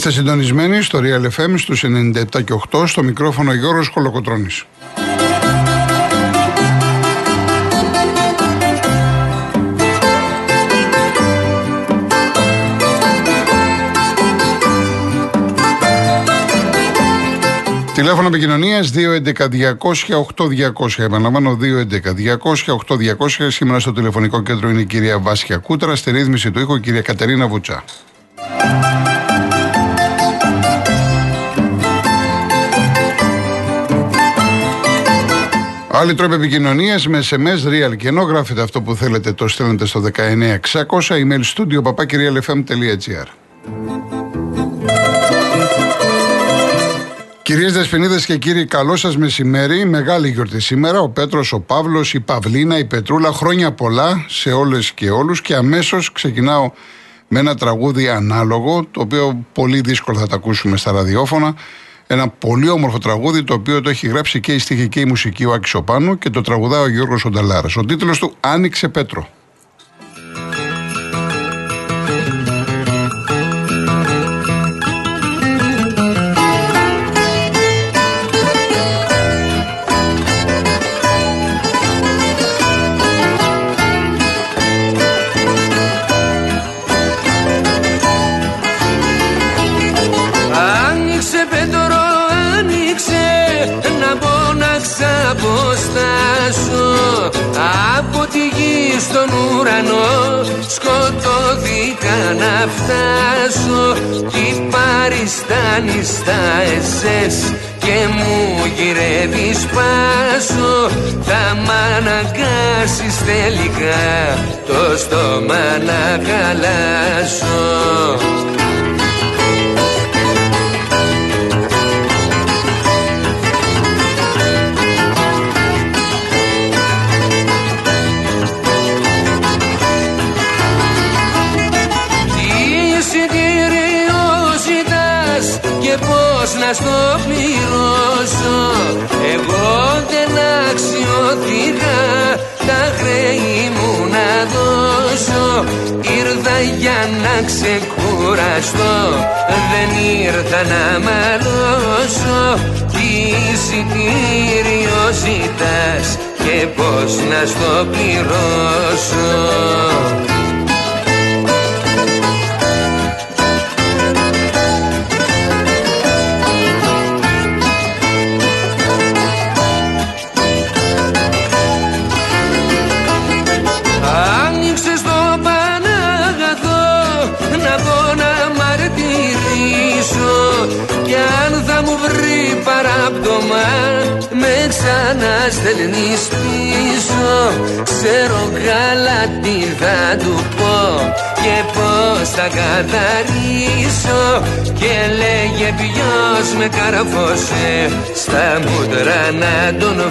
Είστε συντονισμένοι στο Real FM στους 97 και 8 στο μικρόφωνο Γιώργος Κολοκοτρώνης. Τηλέφωνο επικοινωνίας 211-200-8200. Επαναλαμβάνω 211-200-8200. Σήμερα στο τηλεφωνικό κέντρο είναι η κυρία Βάσια Κούτρα. Στη ρύθμιση του ήχου η κυρία Κατερίνα Βουτσά. Άλλοι τρόποι επικοινωνίας με SMS real και ενώ γράφετε αυτό που θέλετε το στέλνετε στο 19600 email studio papakirialfm.gr Κυρίες Δεσποινίδες και κύριοι, καλό σας μεσημέρι. Μεγάλη γιορτή σήμερα. Ο Πέτρος, ο Παύλος, η Παυλίνα, η Πετρούλα. Χρόνια πολλά σε όλες και όλους. Και αμέσως ξεκινάω με ένα τραγούδι ανάλογο, το οποίο πολύ δύσκολο θα τα ακούσουμε στα ραδιόφωνα. Ένα πολύ όμορφο τραγούδι, το οποίο το έχει γράψει και η στίχη και η μουσική ο Άκης Οπάνου και το τραγουδά ο Γιώργος Ονταλάρας. Ο τίτλος του «Άνοιξε Πέτρο». Να φτάσω Τι παριστάνεις στα εσές και μου γυρεύεις πάσο. Θα μ' αναγκάσεις τελικά το στόμα να χαλάσω για να ξεκουραστώ. Δεν ήρθα να μαλώσω. Τι εισιτήριο ζητάς και πώς να στο πληρώσω στέλνεις πίσω Ξέρω καλά τι θα του πω Και πως θα καθαρίσω. Και λέγε ποιος με καρφώσε Στα μούτρα να τον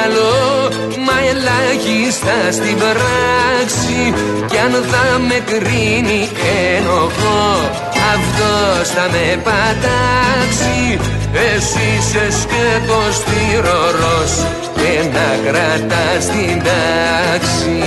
μυαλό Μα ελάχιστα στην πράξη. Κι αν θα με κρίνει ενοχώ Αυτός θα με πατάξει. Εσύ είσαι σκέτος τυρορός Και να κρατάς την τάξη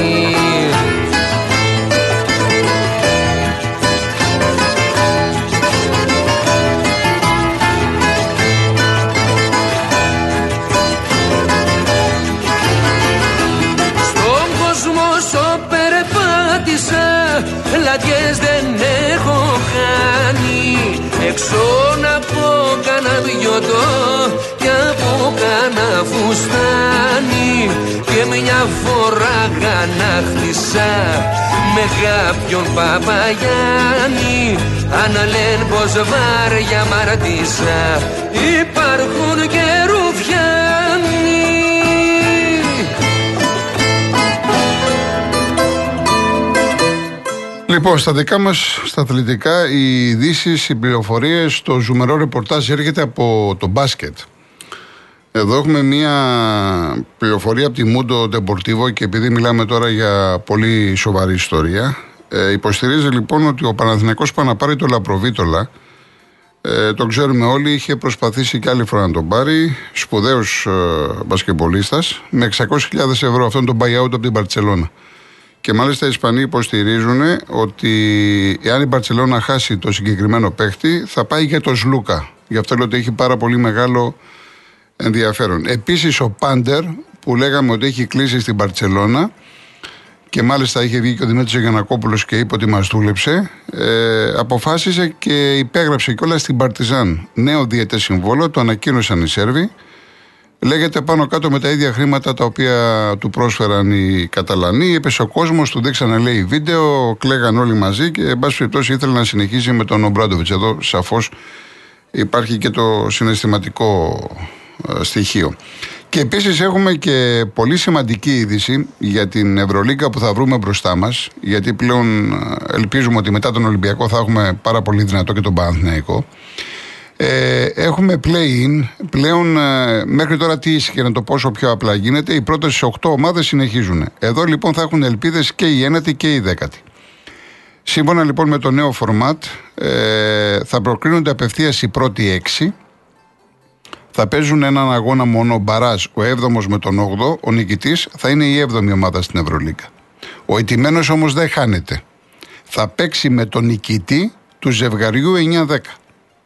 κάποιον Παπαγιάννη αν λένε πως βάρια μαρτίσα υπάρχουν και ρουφιάνοι Λοιπόν, στα δικά μας στα αθλητικά, οι ειδήσεις, οι πληροφορίες, το ζουμερό ρεπορτάζ έρχεται από το μπάσκετ. Εδώ έχουμε μία πληροφορία από τη Μούντο Ντεμπορτίβο και επειδή μιλάμε τώρα για πολύ σοβαρή ιστορία, ε, υποστηρίζει λοιπόν ότι ο Παναθηναϊκός πάει να πάρει το Λαπροβίτολα. Ε, το ξέρουμε όλοι, είχε προσπαθήσει και άλλη φορά να τον πάρει. Σπουδαίος ε, μπασκεμπολίστα με 600.000 ευρώ. Αυτό είναι το buyout από την Παρσελώνα. Και μάλιστα οι Ισπανοί υποστηρίζουν ότι εάν η Μπαρσελόνα χάσει το συγκεκριμένο παίχτη, θα πάει για το Σλούκα. Γι' αυτό λέω ότι έχει πάρα πολύ μεγάλο ενδιαφέρον. Επίσης ο Πάντερ, που λέγαμε ότι έχει κλείσει στην Μπαρσελόνα, και μάλιστα είχε βγει και ο Δημήτρης Γιανακόπουλος και είπε ότι μας δούλεψε, ε, αποφάσισε και υπέγραψε κιόλας στην Παρτιζάν νέο διαιτέ συμβόλαιο, το ανακοίνωσαν οι Σέρβοι Λέγεται πάνω κάτω με τα ίδια χρήματα τα οποία του πρόσφεραν οι Καταλανοί. Έπεσε ο κόσμος, του δείξανε λέει βίντεο, κλαίγαν όλοι μαζί και εν πάση περιπτώσει ήθελε να συνεχίσει με τον Ομπράντοβιτς. Εδώ σαφώς υπάρχει και το συναισθηματικό ε, στοιχείο. Και επίσης έχουμε και πολύ σημαντική είδηση για την Ευρωλίγκα που θα βρούμε μπροστά μας. Γιατί πλέον ε, ελπίζουμε ότι μετά τον Ολυμπιακό θα έχουμε πάρα πολύ δυνατό και τον Παναθηναϊκό. Ε, έχουμε play-in. Πλέον ε, μέχρι τώρα τι ίσχυε να το πόσο πιο απλά γίνεται. Οι πρώτες 8 ομάδες συνεχίζουν. Εδώ λοιπόν θα έχουν ελπίδες και η ένατη και η δέκατη. Σύμφωνα λοιπόν με το νέο format, ε, θα προκρίνονται απευθείας οι πρώτοι έξι. Θα παίζουν έναν αγώνα μόνο μπαράζ, ο 7ο με τον 8ο. Ο νικητής θα είναι η 7η ομάδα στην Ευρωλίγκα. Ο ηττημένος όμως δεν χάνεται. Θα παίξει με τον νικητή του ζευγαριού 9-10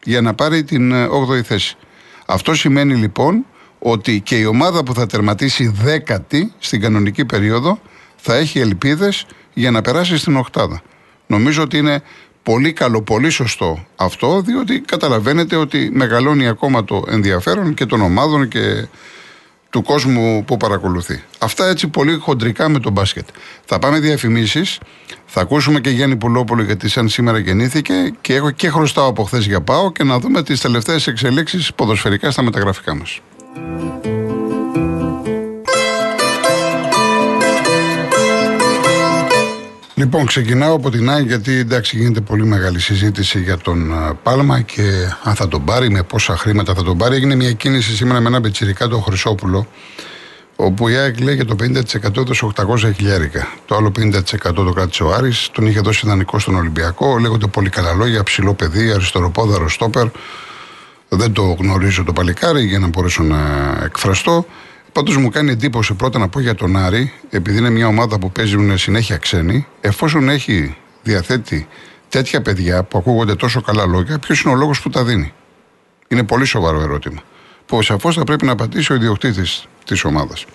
για να πάρει την 8η ε, θέση. Αυτό σημαίνει λοιπόν ότι και η ομάδα που θα τερματίσει δέκατη στην κανονική περίοδο θα έχει ελπίδες για να περάσει στην οκτάδα. Νομίζω ότι είναι πολύ καλό, πολύ σωστό αυτό, διότι καταλαβαίνετε ότι μεγαλώνει ακόμα το ενδιαφέρον και των ομάδων και του κόσμου που παρακολουθεί. Αυτά έτσι πολύ χοντρικά με τον μπάσκετ. Θα πάμε διαφημίσεις. Θα ακούσουμε και Γιάννη Πουλόπουλο γιατί σαν σήμερα γεννήθηκε και έχω και χρωστάω από χθες για πάω και να δούμε τις τελευταίες εξελίξεις ποδοσφαιρικά στα μεταγραφικά μας. Λοιπόν, ξεκινάω από την ΑΕΚ γιατί εντάξει γίνεται πολύ μεγάλη συζήτηση για τον Πάλμα και αν θα τον πάρει, με πόσα χρήματα θα τον πάρει. Έγινε μια κίνηση σήμερα με ένα μπετσιρικά τον Χρυσόπουλο, όπου η ΑΕΚ λέει για το 50% έδωσε 800 χιλιάρικα. Το άλλο 50% το κράτησε ο Άρης, τον είχε δώσει ιδανικό στον Ολυμπιακό. Λέγονται πολύ καλά λόγια, ψηλό παιδί, αριστεροπόδαρο στόπερ. Δεν το γνωρίζω το παλικάρι για να μπορέσω να εκφραστώ. Πάντως μου κάνει εντύπωση πρώτα να πω για τον Άρη, επειδή είναι μια ομάδα που παίζουν συνέχεια ξένοι, εφόσον έχει διαθέτει τέτοια παιδιά που ακούγονται τόσο καλά λόγια, ποιος είναι ο λόγος που τα δίνει; Είναι πολύ σοβαρό ερώτημα. Που σαφώς θα πρέπει να απαντήσει ο ιδιοκτήτης της ομάδας.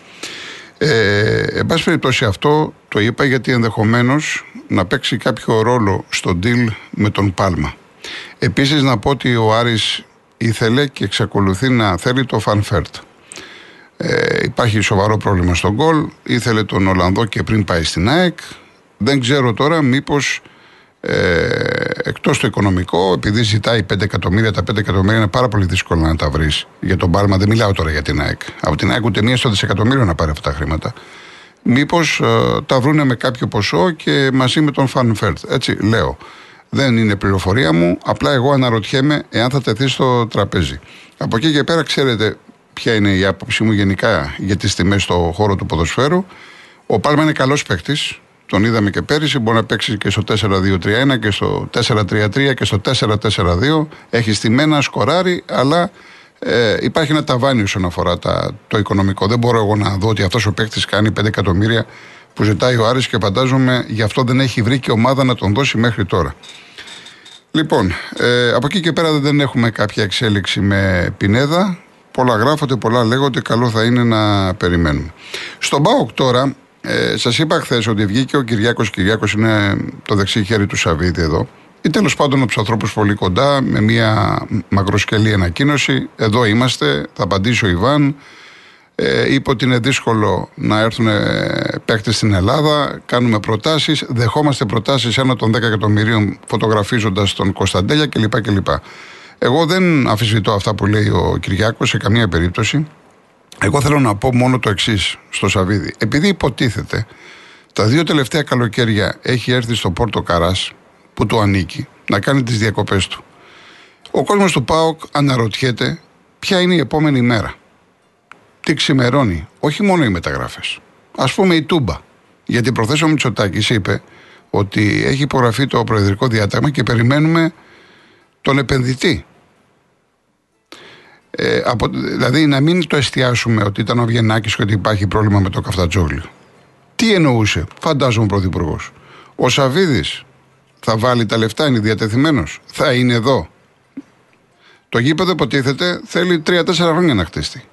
Ε, εν πάση περιπτώσει αυτό το είπα γιατί ενδεχομένως να παίξει κάποιο ρόλο στο deal με τον Πάλμα. Επίσης να πω ότι ο Άρης ήθελε και εξακολουθεί να θέλει το Φανφέρτ. Ε, υπάρχει σοβαρό πρόβλημα στον γκολ. Ήθελε τον Ολλανδό και πριν πάει στην ΑΕΚ. Δεν ξέρω τώρα μήπως ε, εκτός το οικονομικό, επειδή ζητάει 5 εκατομμύρια, τα 5 εκατομμύρια είναι πάρα πολύ δύσκολο να τα βρεις. Για τον Πάρμα δεν μιλάω τώρα για την ΑΕΚ. Από την ΑΕΚ ούτε μία στο δισεκατομμύριο να πάρει αυτά τα χρήματα. Μήπως ε, τα βρούνε με κάποιο ποσό και μαζί με τον Φανφέρτ. Έτσι λέω. Δεν είναι πληροφορία μου. Απλά εγώ αναρωτιέμαι εάν θα τεθεί στο τραπέζι. Από εκεί και πέρα, ξέρετε, ποια είναι η άποψή μου γενικά για τις τιμές στο χώρο του ποδοσφαίρου. Ο Πάλμα είναι καλός παίκτης. Τον είδαμε και πέρυσι. Μπορεί να παίξει και στο 4-2-3-1 και στο 4-3-3 και στο 4-4-2. Έχει στημένα, σκοράρει, αλλά ε, υπάρχει ένα ταβάνι όσον αφορά τα, το οικονομικό. Δεν μπορώ εγώ να δω ότι αυτός ο παίκτης κάνει 5 εκατομμύρια που ζητάει ο Άρης και φαντάζομαι γι' αυτό δεν έχει βρει και ομάδα να τον δώσει μέχρι τώρα. Λοιπόν, ε, από εκεί και πέρα δεν έχουμε κάποια εξέλιξη με Πινέδα. Πολλά γράφονται, πολλά λέγονται. Καλό θα είναι να περιμένουμε. Στον Πάοκ τώρα, ε, σας είπα χθες ότι βγήκε ο Κυριάκος. Κυριάκος είναι το δεξί χέρι του Σαββίδη εδώ. Ή τέλος πάντων από τους ανθρώπους πολύ κοντά, με μια μακροσκελή ανακοίνωση. Εδώ είμαστε, θα απαντήσει ο Ιβάν. Ε, είπε ότι είναι δύσκολο να έρθουν ε, παίχτε στην Ελλάδα. Κάνουμε προτάσεις. Δεχόμαστε προτάσεις ένα των 10 εκατομμυρίων φωτογραφίζοντας τον Κωνσταντέλια κλπ. κλπ. Εγώ δεν αφισβητώ αυτά που λέει ο Κυριάκος σε καμία περίπτωση. Εγώ θέλω να πω μόνο το εξής στο Σαββίδι. Επειδή υποτίθεται τα δύο τελευταία καλοκαίρια έχει έρθει στο Πόρτο Καράς που του ανήκει να κάνει τις διακοπές του. Ο κόσμος του ΠΑΟΚ αναρωτιέται ποια είναι η επόμενη μέρα. Τι ξημερώνει, όχι μόνο οι μεταγραφές. Α πούμε η Τούμπα. Γιατί προθέσω Μητσοτάκης είπε ότι έχει υπογραφεί το προεδρικό διάταγμα και περιμένουμε τον επενδυτή. Ε, από, δηλαδή να μην το εστιάσουμε ότι ήταν ο Βιενάκη και ότι υπάρχει πρόβλημα με το Καφτατζόγλιο. Τι εννοούσε, φαντάζομαι ο Πρωθυπουργός. Ο Σαββίδης θα βάλει τα λεφτά, είναι διατεθειμένος. Θα είναι εδώ. Το γήπεδο υποτίθεται θέλει 3-4 χρόνια να χτίσει.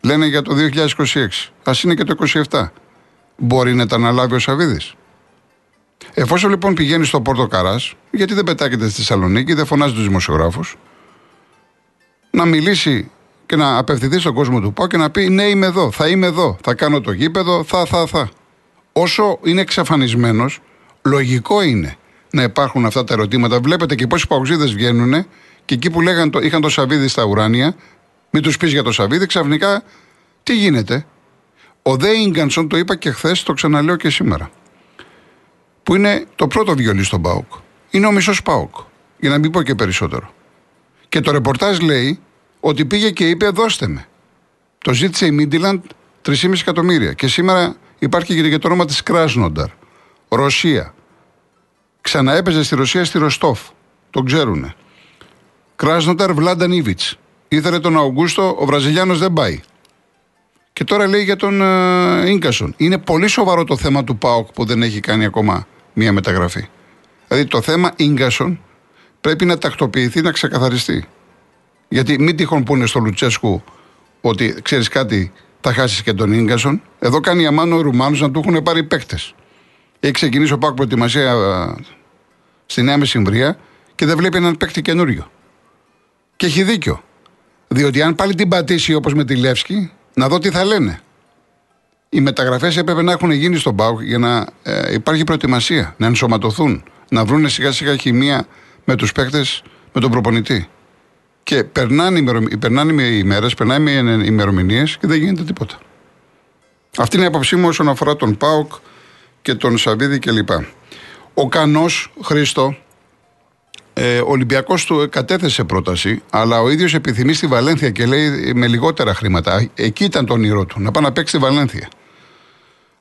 Λένε για το 2026. Α είναι και το 27. Μπορεί να τα αναλάβει ο Σαββίδης. Εφόσον λοιπόν πηγαίνει στο Πόρτο Καράς, γιατί δεν πετάγεται στη Θεσσαλονίκη, δεν φωνάζει τους δημοσιογράφους, να μιλήσει και να απευθυνθεί στον κόσμο του ΠΑΟ και να πει: Ναι, είμαι εδώ, θα είμαι εδώ, θα κάνω το γήπεδο, θα, θα, θα. Όσο είναι εξαφανισμένος, λογικό είναι να υπάρχουν αυτά τα ερωτήματα. Βλέπετε και πόσοι παουζίδε βγαίνουν και εκεί που λέγαν το, είχαν το Σαββίδι στα ουράνια, μην τους πεις για το Σαββίδι, ξαφνικά τι γίνεται; Ο Δε Ίγκανσον, το είπα και χθες, το ξαναλέω και σήμερα. Που είναι το πρώτο βιολί στον Πάοκ. Είναι ο μισός Πάοκ. Για να μην πω και περισσότερο. Και το ρεπορτάζ λέει ότι πήγε και είπε: Δώστε με. Το ζήτησε η Μίντιλαντ 3,5 εκατομμύρια. Και σήμερα υπάρχει και το όνομα της Κράσνονταρ. Ρωσία. Ξαναέπαιζε στη Ρωσία στη Ροστόφ. Το ξέρουνε. Κράσνονταρ Βλάνταν Ήβιτ. Ήθελε τον Αουγκούστο, ο Βραζιλιάνος δεν πάει. Και τώρα λέει για τον ε, Ίγκασον. Είναι πολύ σοβαρό το θέμα του ΠΑΟΚ που δεν έχει κάνει ακόμα μία μεταγραφή. Δηλαδή το θέμα Ίγκασον πρέπει να τακτοποιηθεί, να ξεκαθαριστεί. Γιατί μην τυχόν πούνε στο Λουτσέσκου ότι ξέρεις κάτι, θα χάσεις και τον γκασον. Εδώ κάνει αμάνο ο Ρουμάνου να του έχουν πάρει παίκτες. Έχει ξεκινήσει ο Πάκου προετοιμασία ε, στη Νέα Μεσημβρία και δεν βλέπει έναν παίκτη καινούριο. Και έχει δίκιο. Διότι αν πάλι την πατήσει όπως με τη Λεύσκη, να δω τι θα λένε. Οι μεταγραφές έπρεπε να έχουν γίνει στον Πάουκ για να ε, υπάρχει προετοιμασία, να ενσωματωθούν, να βρουν σιγά σιγά χημεία με τους παίκτες, με τον προπονητή. Και περνάνε, περνάνε οι ημέρες, περνάνε οι ημερομηνίες και δεν γίνεται τίποτα. Αυτή είναι η άποψή μου όσον αφορά τον Πάοκ και τον Σαββίδη κλπ. Ο Κανός Χρήστο, ε, ο Ολυμπιακός του κατέθεσε πρόταση, αλλά ο ίδιος επιθυμεί στη Βαλένθια και λέει με λιγότερα χρήματα. Εκεί ήταν το όνειρό του, να πάει να παίξει στη Βαλένθια.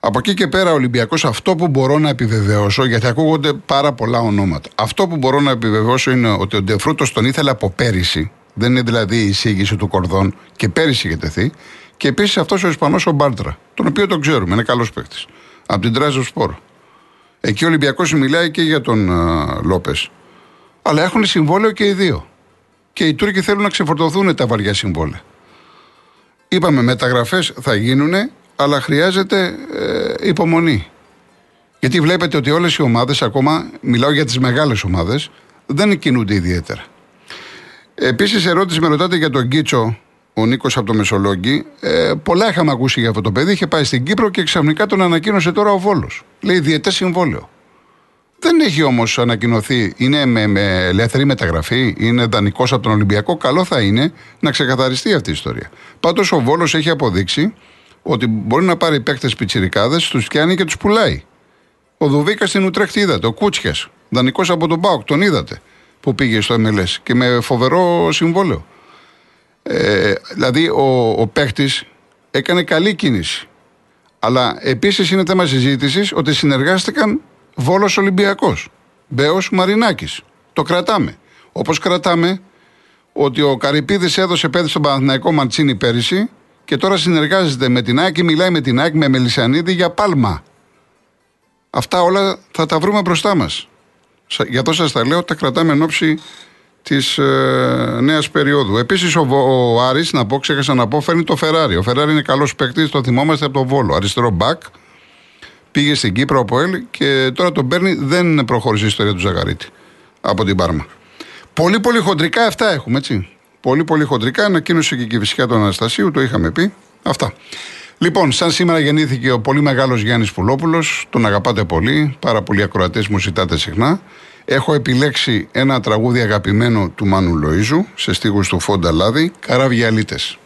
Από εκεί και πέρα ο Ολυμπιακός, αυτό που μπορώ να επιβεβαιώσω, γιατί ακούγονται πάρα πολλά ονόματα. Αυτό που μπορώ να επιβεβαιώσω είναι ότι ο Ντεφρούτο τον ήθελε από πέρυσι. Δεν είναι δηλαδή η εισήγηση του Κορδόν και πέρυσι είχε τεθεί. Και επίσης αυτός ο Ισπανός ο Μπάρτρα, τον οποίο τον ξέρουμε, είναι καλός παίκτης. Από την Τράζο Σπορ. Εκεί ο Ολυμπιακός μιλάει και για τον uh, Λόπες. Αλλά έχουν συμβόλαιο και οι δύο. Και οι Τούρκοι θέλουν να ξεφορτωθούν τα βαριά συμβόλαια. Είπαμε μεταγραφές θα γίνουν αλλά χρειάζεται ε, υπομονή. Γιατί βλέπετε ότι όλες οι ομάδες, ακόμα μιλάω για τις μεγάλες ομάδες, δεν κινούνται ιδιαίτερα. Επίσης ερώτηση με ρωτάτε για τον Κίτσο, ο Νίκος από το Μεσολόγγι. Ε, πολλά είχαμε ακούσει για αυτό το παιδί. Είχε πάει στην Κύπρο και ξαφνικά τον ανακοίνωσε τώρα ο Βόλος. Λέει διαιτέ συμβόλαιο. Δεν έχει όμως ανακοινωθεί, είναι με, με ελεύθερη μεταγραφή, είναι δανεικός από τον Ολυμπιακό. Καλό θα είναι να ξεκαθαριστεί αυτή η ιστορία. Πάντως ο Βόλος έχει αποδείξει ότι μπορεί να πάρει παίκτες πιτσιρικάδες, τους πιάνει και τους πουλάει. Ο Δουβίκας στην Ουτρέχτη είδατε, ο Κούτσιας, δανεικός από τον Μπάουκ, τον είδατε που πήγε στο MLS και με φοβερό συμβόλαιο. Ε, δηλαδή ο, ο παίκτης έκανε καλή κίνηση. Αλλά επίσης είναι θέμα συζήτησης ότι συνεργάστηκαν Βόλος Ολυμπιακός, Μπέος Μαρινάκης. Το κρατάμε. Όπως κρατάμε ότι ο Καρυπίδης έδωσε πέδι στον Παναθηναϊκό Μαντσίνη πέρυσι και τώρα συνεργάζεται με την ΑΕΚ και μιλάει με την ΑΕΚ με Μελισανίδη για πάλμα. Αυτά όλα θα τα βρούμε μπροστά μας. Γι' αυτό σας τα λέω, τα κρατάμε εν ώψη της ε, νέας περίοδου. Επίσης, ο, ο Άρης, να πω, ξέχασα να πω, φέρνει το Φεράρι. Ο Φεράρι είναι καλός παίκτης, το θυμόμαστε από τον Βόλο. Αριστερό μπακ, πήγε στην Κύπρο από ΕΛ και τώρα τον παίρνει. Δεν προχώρησε η ιστορία του Ζαγαρίτη από την Πάρμα. Πολύ πολύ χοντρικά αυτά έχουμε, έτσι. Πολύ πολύ χοντρικά. Ανακοίνωσε και η φυσικά του Αναστασίου, το είχαμε πει. Αυτά. Λοιπόν, σαν σήμερα γεννήθηκε ο πολύ μεγάλος Γιάννης Πουλόπουλος. Τον αγαπάτε πολύ. Πάρα πολλοί ακροατές μου ζητάτε συχνά. Έχω επιλέξει ένα τραγούδι αγαπημένο του Μάνου Λοίζου σε στίχους του Φόντα Λάδη, Καραβιαλίτες.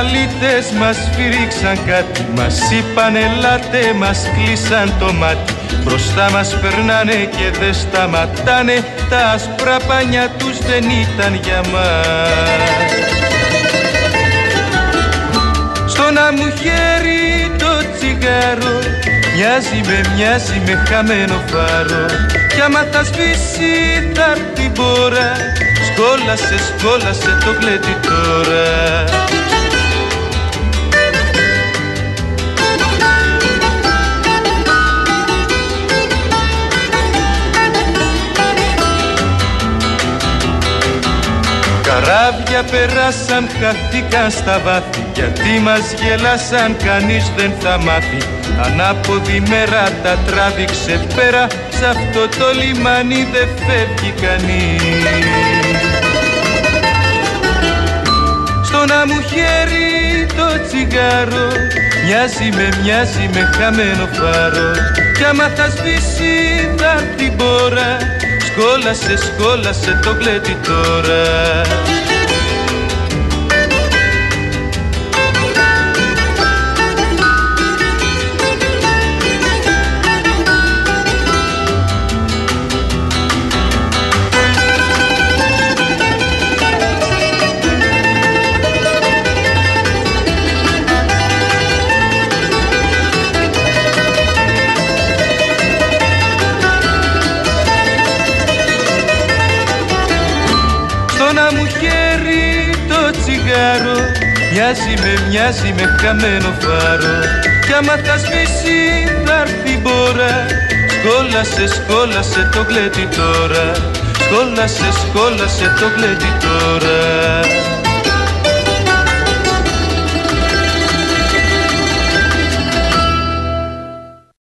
Καραβιαλίτες μας φύριξαν κάτι Μας είπαν ελάτε, μας κλείσαν το μάτι. Μπροστά μας περνάνε και δεν σταματάνε Τα άσπρα πανιά τους δεν ήταν για μας. Στο να μου χέρι το τσιγάρο Μοιάζει με μοιάζει με χαμένο φάρο. Κι άμα θα σβήσει θα την πόρα Σκόλασες, σκόλασες το κλέτη τώρα Καράβια περάσαν, χαθήκαν στα βάθη. Γιατί μας γελάσαν, κανείς δεν θα μάθει. Ανάποδη μέρα τα τράβηξε πέρα. Σ' αυτό το λιμάνι δεν φεύγει κανείς. Στο να μου χέρι το τσιγάρο Μοιάζει με μοιάζει με χαμένο φάρο. Κι άμα θα σβήσει θα την πόρα Σκόλασε, σκόλασε το γλέτι τώρα Μοιάζει με, μοιάζει με χαμένο φάρο. Κι άμα θα σβήσει θα έρθει μπόρα. Σκόλασε, σκόλασε το γλέτι τώρα. Σκόλασε, σκόλασε το γλέτι τώρα